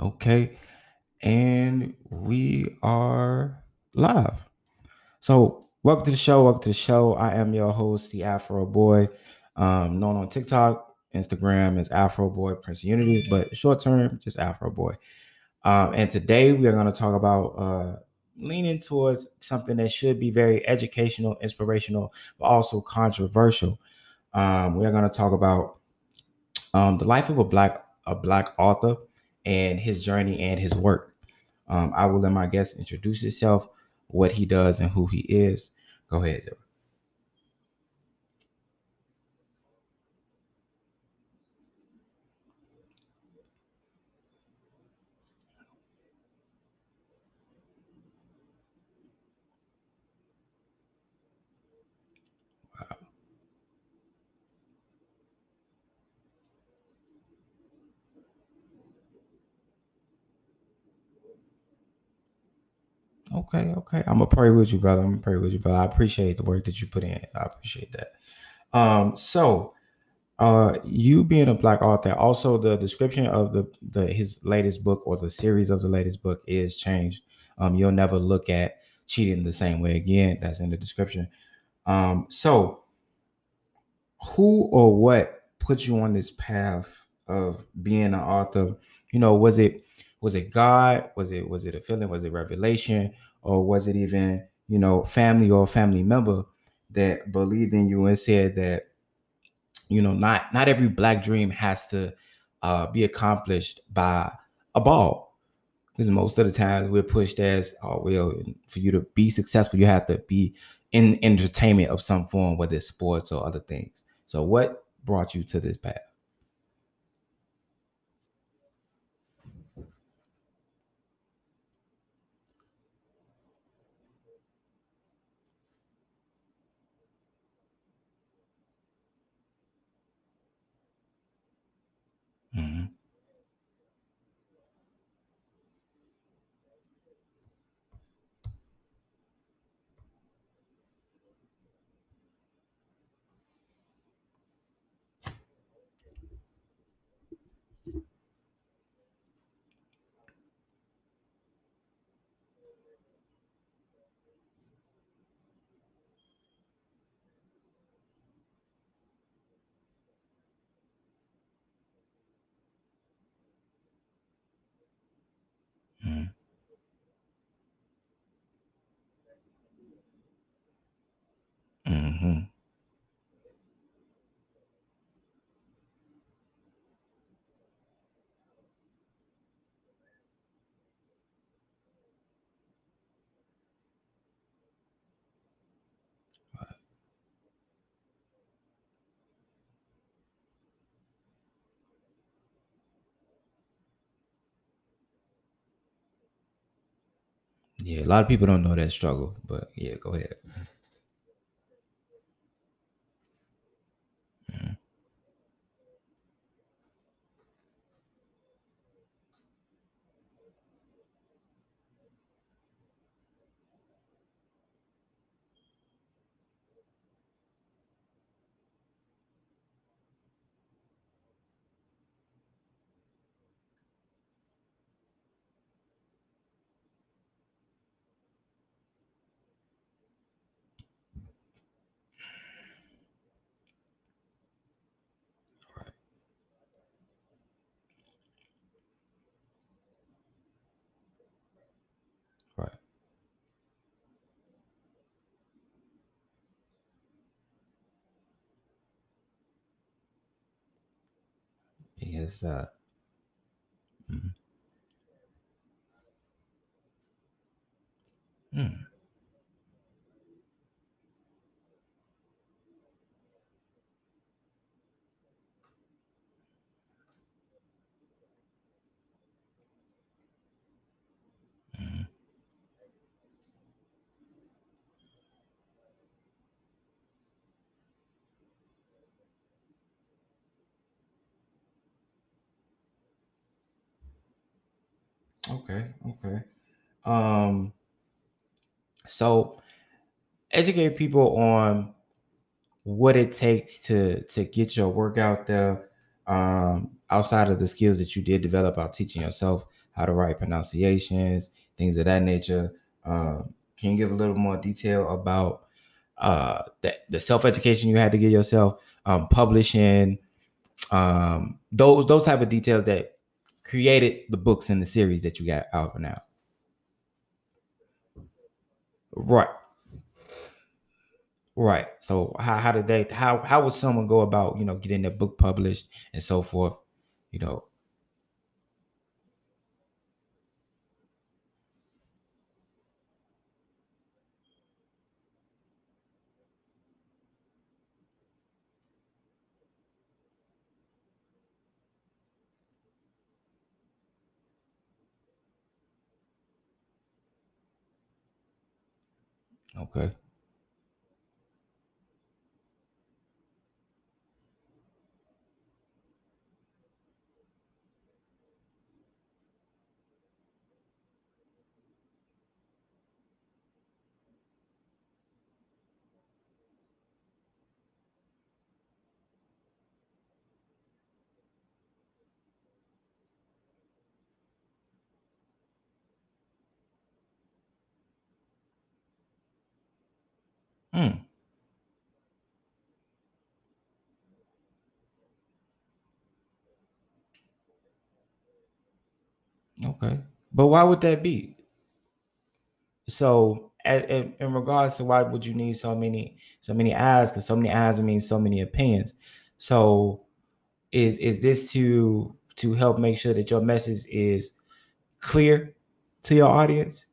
Okay. And we are live. So, welcome to the show. Welcome to the show. I am your host, the Afro Boy, um, known on TikTok, Instagram as Afro Boy Prince Unity, but short term, just Afro Boy. Um, and today we are going to talk about uh, leaning towards something that should be very educational, inspirational, but also controversial. Um, we are going to talk about um, the life of a black a black author and his journey and his work. Um, I will let my guest introduce himself, what he does, and who he is. Go ahead. Okay, okay. I'm gonna pray with you, brother. I'm gonna pray with you, brother. I appreciate the work that you put in. I appreciate that. Um, so uh you being a black author, also the description of the the his latest book or the series of the latest book is changed. Um, you'll never look at cheating the same way again. That's in the description. Um, so who or what put you on this path of being an author? You know, was it was it God? Was it was it a feeling? Was it revelation? Or was it even, you know, family or family member that believed in you and said that, you know, not not every black dream has to uh, be accomplished by a ball. Because most of the times we're pushed as, oh well, for you to be successful, you have to be in entertainment of some form, whether it's sports or other things. So, what brought you to this path? Yeah, a lot of people don't know that struggle, but yeah, go ahead. Yes. Uh, mhm. Okay. Okay. Um. So, educate people on what it takes to to get your work out there. Um, outside of the skills that you did develop out teaching yourself how to write pronunciations, things of that nature. Um, can you give a little more detail about uh, the, the self education you had to give yourself, um, publishing, um, those those type of details that created the books in the series that you got out now? Right. Right. So how, how did they how how would someone go about, you know, getting their book published and so forth, you know? Okay. Hmm. Okay. But why would that be? So in regards to why would you need so many so many eyes? Because so many eyes means so many opinions. So is is this to to help make sure that your message is clear to your audience?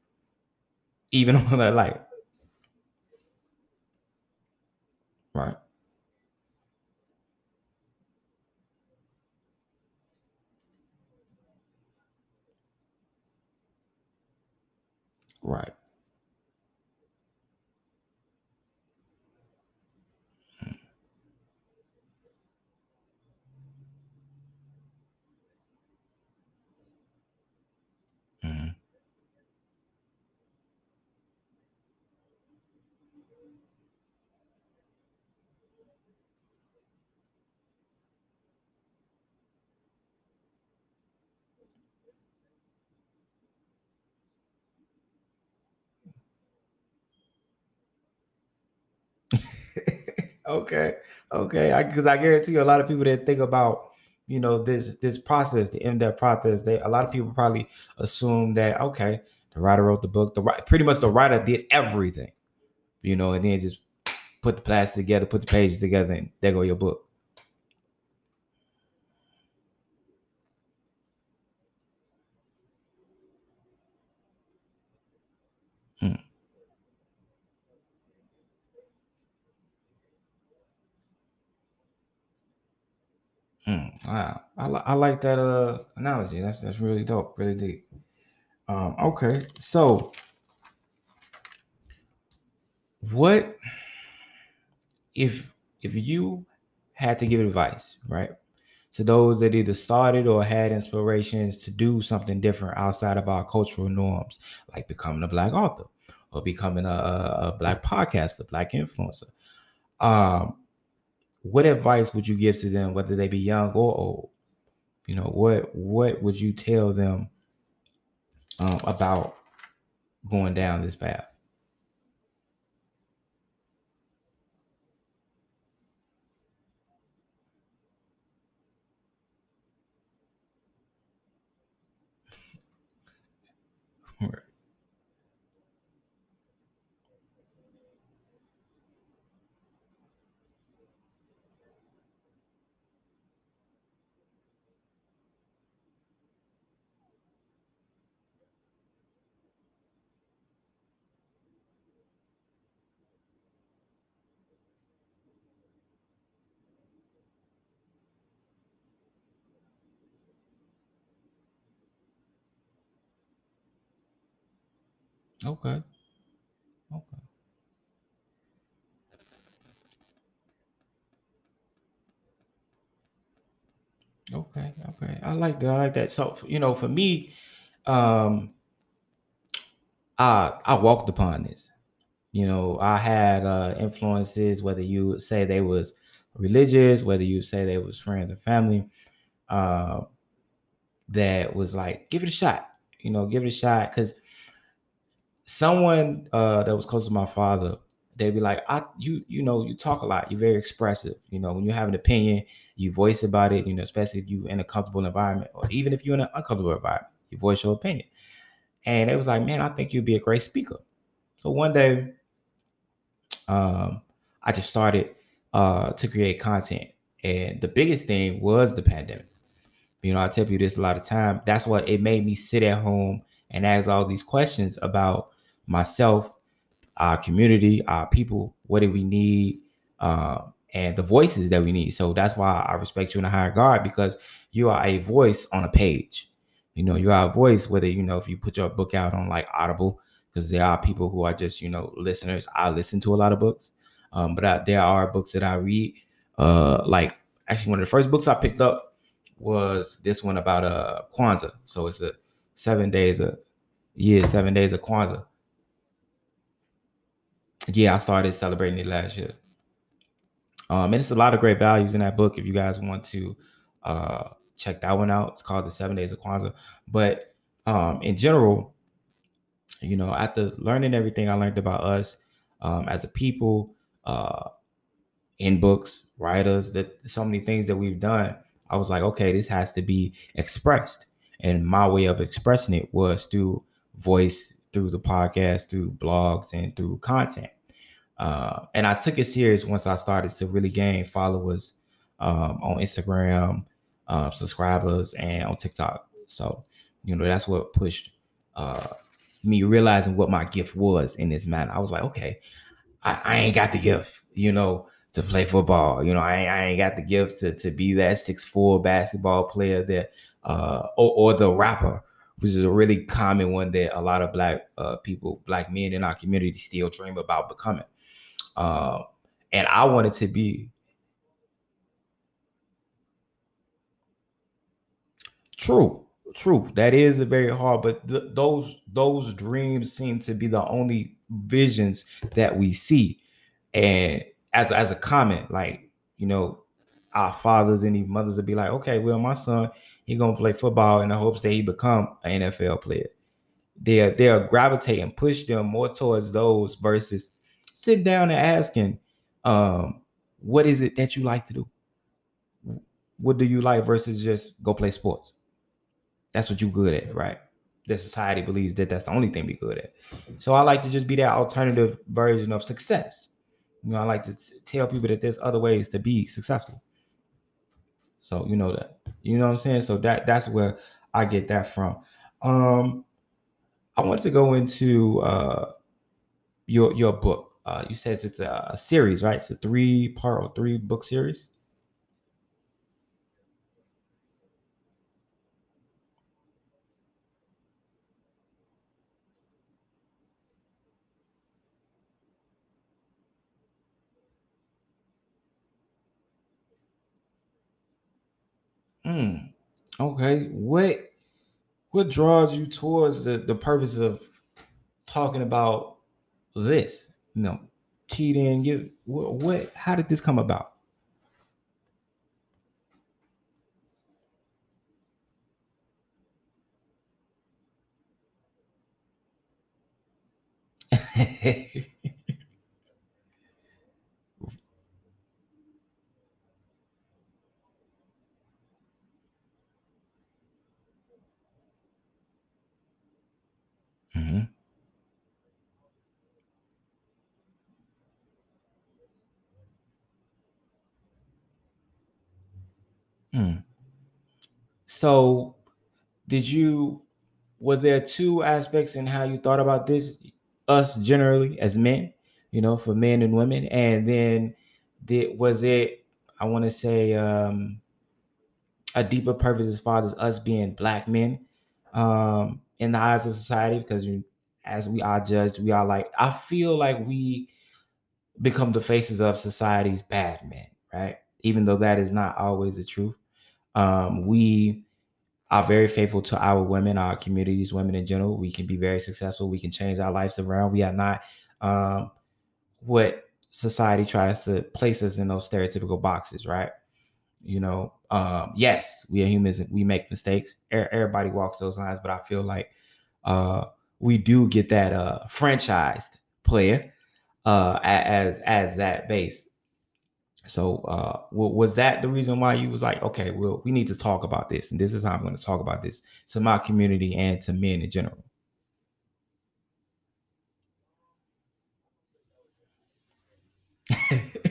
Even on that like right. Right. Okay. Okay. Because I guarantee you a lot of people that think about you know this this process, the in-depth process, they a lot of people probably assume that okay, the writer wrote the book, the pretty much the writer did everything, you know, and then just put the plastic together, put the pages together, and there go your book. Wow. I, li- I like that uh analogy. That's that's really dope, really deep. Um, okay. So what if if you had to give advice, right? To those that either started or had inspirations to do something different outside of our cultural norms, like becoming a black author or becoming a, a, a black podcaster, black influencer. Um, what advice would you give to them, whether they be young or old? You know, what what would you tell them um, about going down this path? Okay. Okay. Okay. Okay. I like that. I like that. So you know, for me, um, I I walked upon this. You know, I had uh influences, whether you say they was religious, whether you say they was friends and family, uh, that was like, give it a shot. You know, give it a shot because someone uh, that was close to my father, they'd be like, "I, you, you know, you talk a lot. You're very expressive. You know, when you have an opinion, you voice about it. You know, especially if you're in a comfortable environment, or even if you're in an uncomfortable environment, you voice your opinion." And it was like, "Man, I think you'd be a great speaker." So one day, um, I just started uh, to create content, and the biggest thing was the pandemic. You know, I tell you this a lot of time. That's what it made me sit at home and ask all these questions about myself, our community, our people. What do we need? Uh, and the voices that we need. So that's why I respect you in a higher guard because you are a voice on a page. You know, you are a voice, whether you know if you put your book out on like Audible, because there are people who are just you know listeners. I listen to a lot of books, um, but I, there are books that I read. Uh, like actually, one of the first books I picked up was this one about uh Kwanzaa. So it's a seven days of yeah, seven days of Kwanzaa. Yeah, I started celebrating it last year. Um, and it's a lot of great values in that book if you guys want to uh check that one out. It's called The Seven Days of Kwanzaa. But um in general, you know, after learning everything I learned about us um as a people, uh in books, writers, that so many things that we've done I was like, okay, this has to be expressed. And my way of expressing it was through voice, through the podcast, through blogs, and through content. Uh, and I took it serious once I started to really gain followers um, on Instagram, uh, subscribers, and on TikTok. So, you know, that's what pushed uh, me realizing what my gift was in this manner. I was like, okay, I, I ain't got the gift, you know to play football. You know, I, I ain't got the gift to, to be that six four basketball player that uh or, or the rapper, which is a really common one that a lot of black uh people, black men in our community still dream about becoming. Uh, and I wanted to be true true that is a very hard but th- those those dreams seem to be the only visions that we see and as as a comment, like you know, our fathers and even mothers would be like, okay, well, my son, he gonna play football in the hopes that he become an NFL player. They'll they'll gravitate and push them more towards those versus sit down and asking, um, what is it that you like to do? What do you like versus just go play sports? That's what you're good at, right? The society believes that that's the only thing we're good at. So I like to just be that alternative version of success. You know, I like to t- tell people that there's other ways to be successful. So you know that. You know what I'm saying? So that that's where I get that from. Um I want to go into uh your your book. Uh you says it's a, a series, right? It's a three part or three book series. Mm, okay. What what draws you towards the, the purpose of talking about this? You know, cheating. You what, what how did this come about? So did you were there two aspects in how you thought about this us generally as men you know for men and women? And then did was it i want to say um a deeper purpose as far as us being black men um in the eyes of society? Because you, as we are judged we are like i feel like we become the faces of society's bad men right? Even though that is not always the truth. Um we are very faithful to our women, our communities, women in general. We can be very successful. We can change our lives around. We are not um, what society tries to place us in those stereotypical boxes, right? You know, um, yes, we are humans. We make mistakes. Everybody walks those lines, but I feel like uh, we do get that uh, franchised player uh, as as that base. So uh, was that the reason why you was like, okay, well, we need to talk about this, and this is how I'm going to talk about this to my community and to men in general.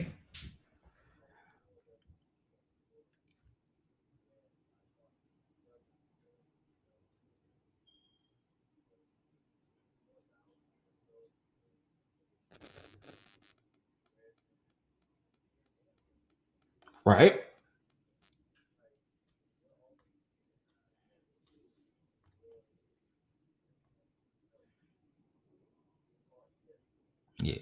right? Yeah.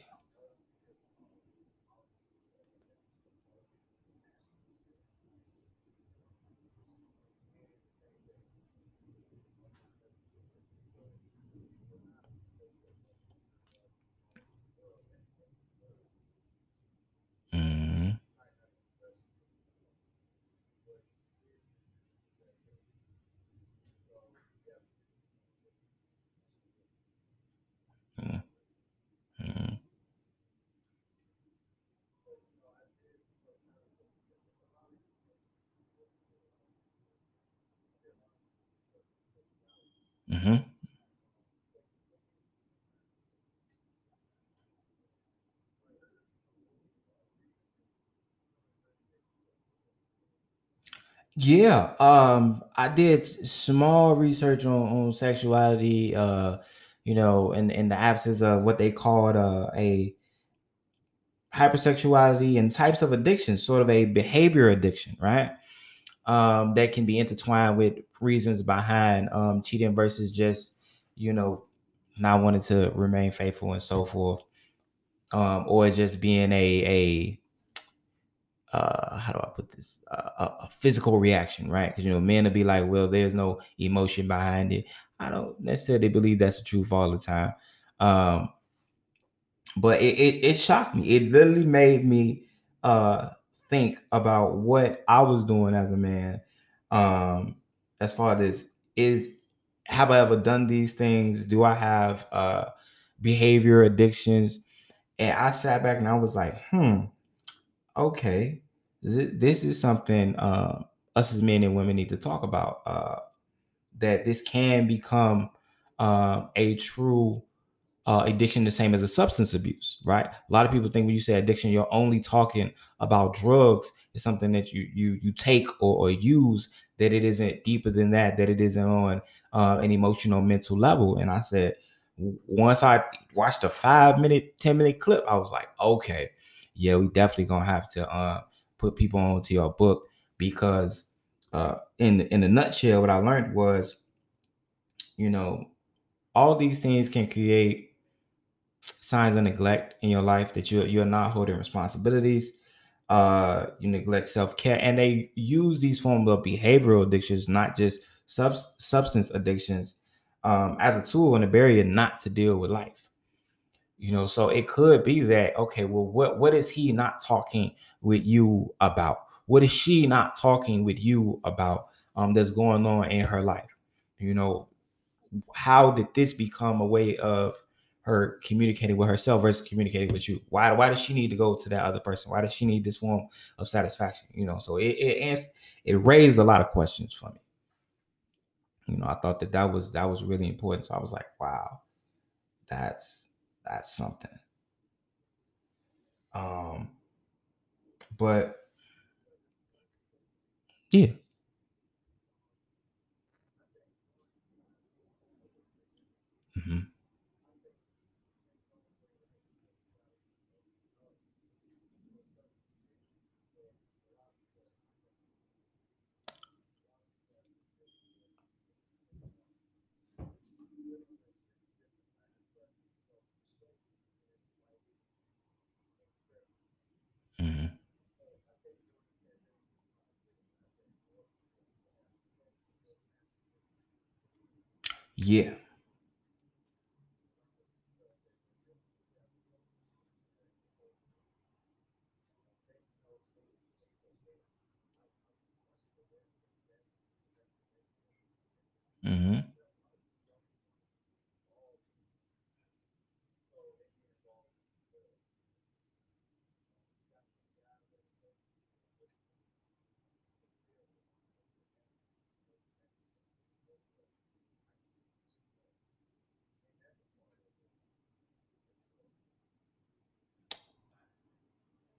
Mm-hmm. Mm-hmm. Mm-hmm. Yeah, um, I did small research on, on sexuality, uh, you know, in, in the absence of what they called uh, a hypersexuality and types of addiction, sort of a behavior addiction, right? Um, that can be intertwined with reasons behind um, cheating versus just, you know, not wanting to remain faithful and so forth, um, or just being a a uh, how do I put this? Uh, a, a, physical reaction, right? Because you know, men will be like, "Well, there's no emotion behind it." I don't necessarily believe that's the truth all the time, um, but it, it, it shocked me. It literally made me uh, think about what I was doing as a man, um, as far as is have I ever done these things? Do I have uh, behavior addictions? And I sat back and I was like, hmm, okay, this is something uh, us as men and women need to talk about. Uh, that this can become uh, a true uh, addiction, the same as a substance abuse, right? A lot of people think when you say addiction, you're only talking about drugs. It's something that you you you take or, or use. That it isn't deeper than that. That it isn't on uh, an emotional, mental level. And I said, once I watched a five minute, ten minute clip, I was like, okay, yeah, we definitely gonna have to uh, put people onto your book because uh, in in a nutshell, what I learned was, you know, all these things can create signs of neglect in your life that you you're not holding responsibilities. Uh, you neglect self care, and they use these forms of behavioral addictions, not just sub- substance addictions, um, as a tool and a barrier not to deal with life. You know so it could be that okay well what what is he not talking with you about? What is she not talking with you about um that's going on in her life? You know how did this become a way of her communicating with herself versus communicating with you. Why why does she need to go to that other person? Why does she need this form of satisfaction? You know so it it, it raised a lot of questions for me. You know i thought that that was that was really important. So i was like wow that's that's something. Um, but yeah. Yeah.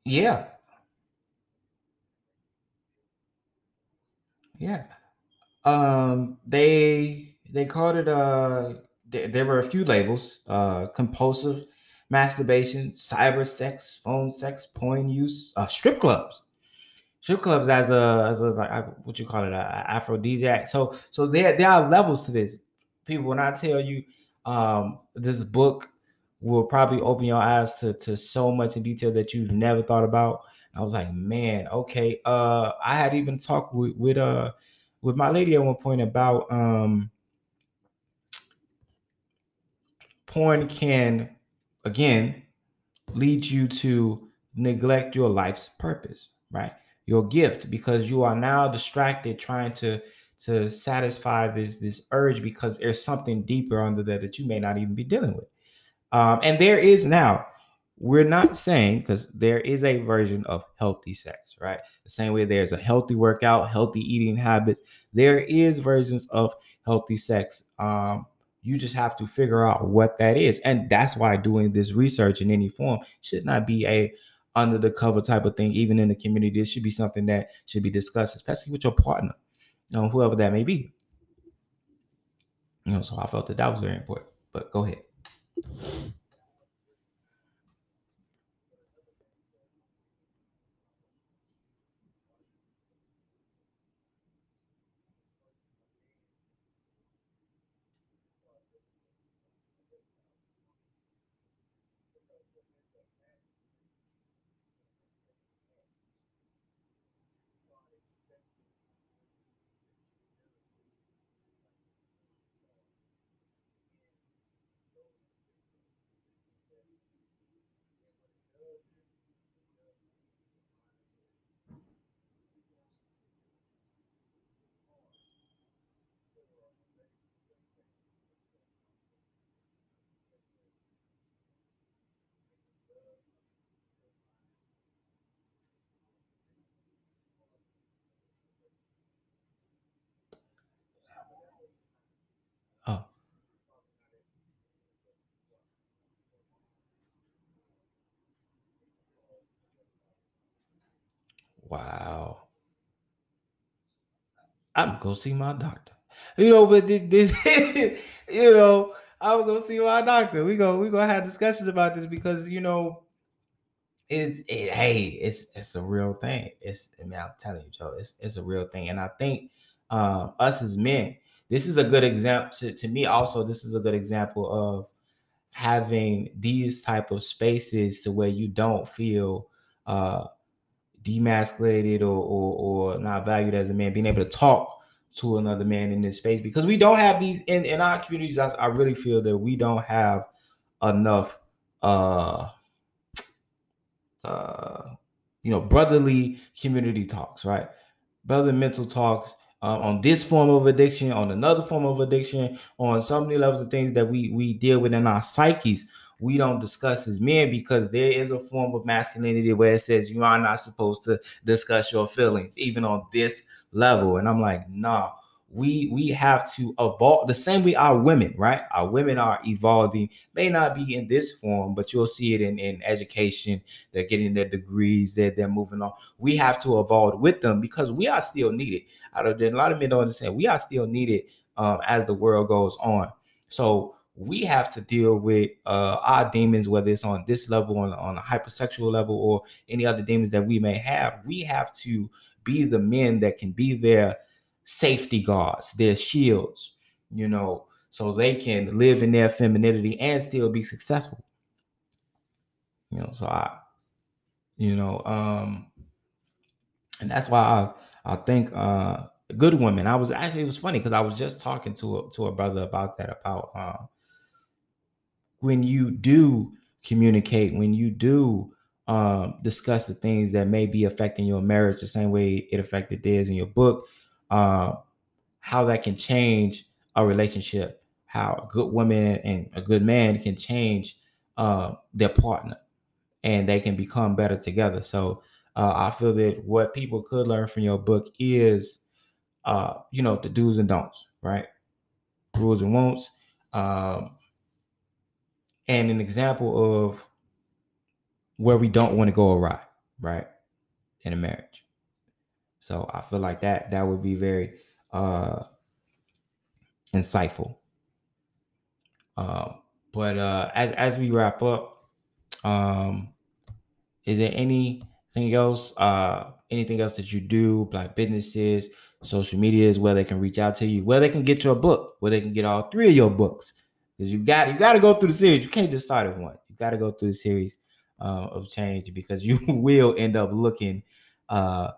Yeah. Yeah. Um, they they called it uh there, there were a few labels, uh compulsive masturbation, cyber sex, phone sex, porn use, uh strip clubs. Strip clubs as a as a like what you call it, a, aphrodisiac. So so there there are levels to this. People, when I tell you um this book will probably open your eyes to to so much in detail that you've never thought about. I was like, man, okay. Uh I had even talked with, with uh with my lady at one point about um porn can again lead you to neglect your life's purpose, right? Your gift because you are now distracted trying to to satisfy this this urge because there's something deeper under there that you may not even be dealing with. Um, and there is now we're not saying because there is a version of healthy sex, right? The same way there's a healthy workout, healthy eating habits, there is versions of healthy sex. Um, you just have to figure out what that is. And that's why doing this research in any form should not be a under the cover type of thing, even in the community. This should be something that should be discussed, especially with your partner, you know, whoever that may be. You know, so I felt that that was very important. But go ahead. Oh. Wow. I'm gonna see my doctor. You know, but this, this you know, I'm gonna see my doctor. We go, we gonna have discussions about this because you know, it's it, hey, it's it's a real thing. It's I mean, I'm telling you, Joe, it's it's a real thing, and I think uh, us as men, this is a good example to, to me. Also, this is a good example of having these type of spaces to where you don't feel uh demasculated or, or or not valued as a man, being able to talk to another man in this space because we don't have these in, in our communities. I, I really feel that we don't have enough uh uh you know brotherly community talks, right? Brother mental talks uh, on this form of addiction, on another form of addiction, on so many levels of things that we we deal with in our psyches we don't discuss as men because there is a form of masculinity where it says you are not supposed to discuss your feelings, even on this level. And I'm like, nah, we we have to evolve the same way our women, right? Our women are evolving, may not be in this form, but you'll see it in, in education. They're getting their degrees, they're, they're moving on. We have to evolve with them because we are still needed. Out of a lot of men don't understand, we are still needed um, as the world goes on. So we have to deal with uh, our demons, whether it's on this level, on, on a hypersexual level, or any other demons that we may have. We have to be the men that can be their safety guards, their shields, you know, so they can live in their femininity and still be successful. You know, so I, you know, um, and that's why I, I think uh good women. I was actually it was funny because I was just talking to a to a brother about that about uh when you do communicate, when you do um, discuss the things that may be affecting your marriage the same way it affected theirs in your book, uh, how that can change a relationship, how a good woman and a good man can change uh, their partner and they can become better together. So uh, I feel that what people could learn from your book is, uh, you know, the do's and don'ts, right? Rules and won'ts. Um, and an example of where we don't want to go awry, right? In a marriage. So I feel like that that would be very uh insightful. Um, but uh as as we wrap up, um is there anything else, uh anything else that you do, like businesses, social medias, where they can reach out to you, where they can get your book, where they can get all three of your books? Because you got you got to go through the series. You can't just start at one. You got to go through the series uh, of change because you will end up looking uh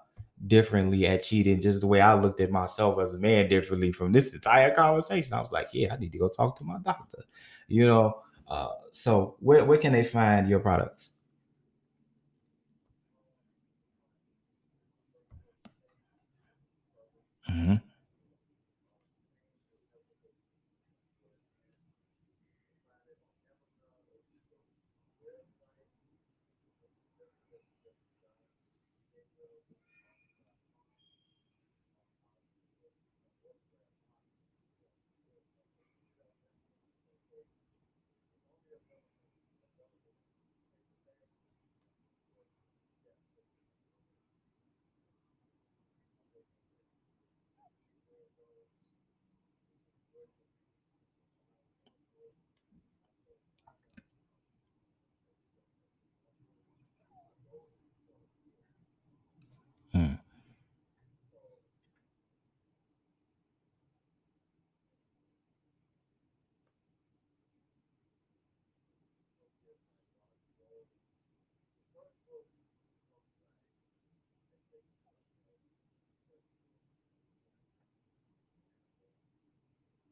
differently at cheating, just the way I looked at myself as a man differently from this entire conversation. I was like, yeah, I need to go talk to my doctor. You know, uh, so where where can they find your products? Mm-hmm.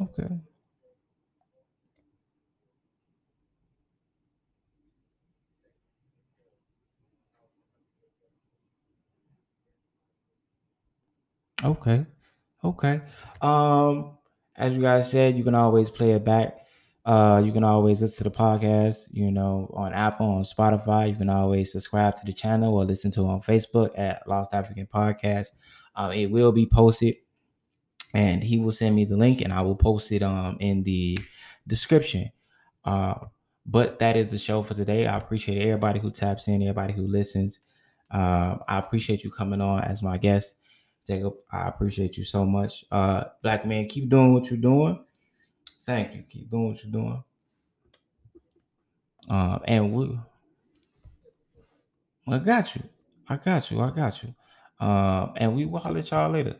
Okay. Okay. Okay. Um, as you guys said, you can always play it back. Uh, you can always listen to the podcast, you know, on Apple, on Spotify. You can always subscribe to the channel or listen to it on Facebook at Lost African Podcast. Um, it will be posted, and he will send me the link, and I will post it um in the description. Uh, but that is the show for today. I appreciate everybody who taps in, everybody who listens. Um, I appreciate you coming on as my guest. Jacob, I appreciate you so much. Uh, black man, keep doing what you're doing. Thank you. Keep doing what you're doing. Um, and we, I got you. I got you. I got you. Um, and we will holler at y'all later.